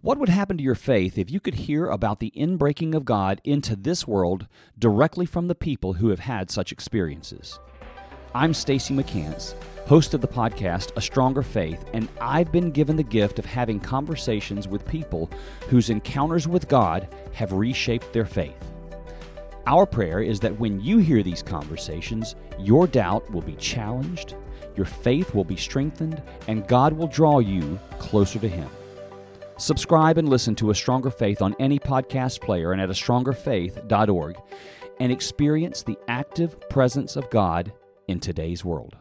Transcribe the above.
What would happen to your faith if you could hear about the inbreaking of God into this world directly from the people who have had such experiences? I'm Stacy McCants, host of the podcast A Stronger Faith, and I've been given the gift of having conversations with people whose encounters with God have reshaped their faith. Our prayer is that when you hear these conversations, your doubt will be challenged, your faith will be strengthened, and God will draw you closer to Him. Subscribe and listen to A Stronger Faith on any podcast player and at astrongerfaith.org and experience the active presence of God in today's world.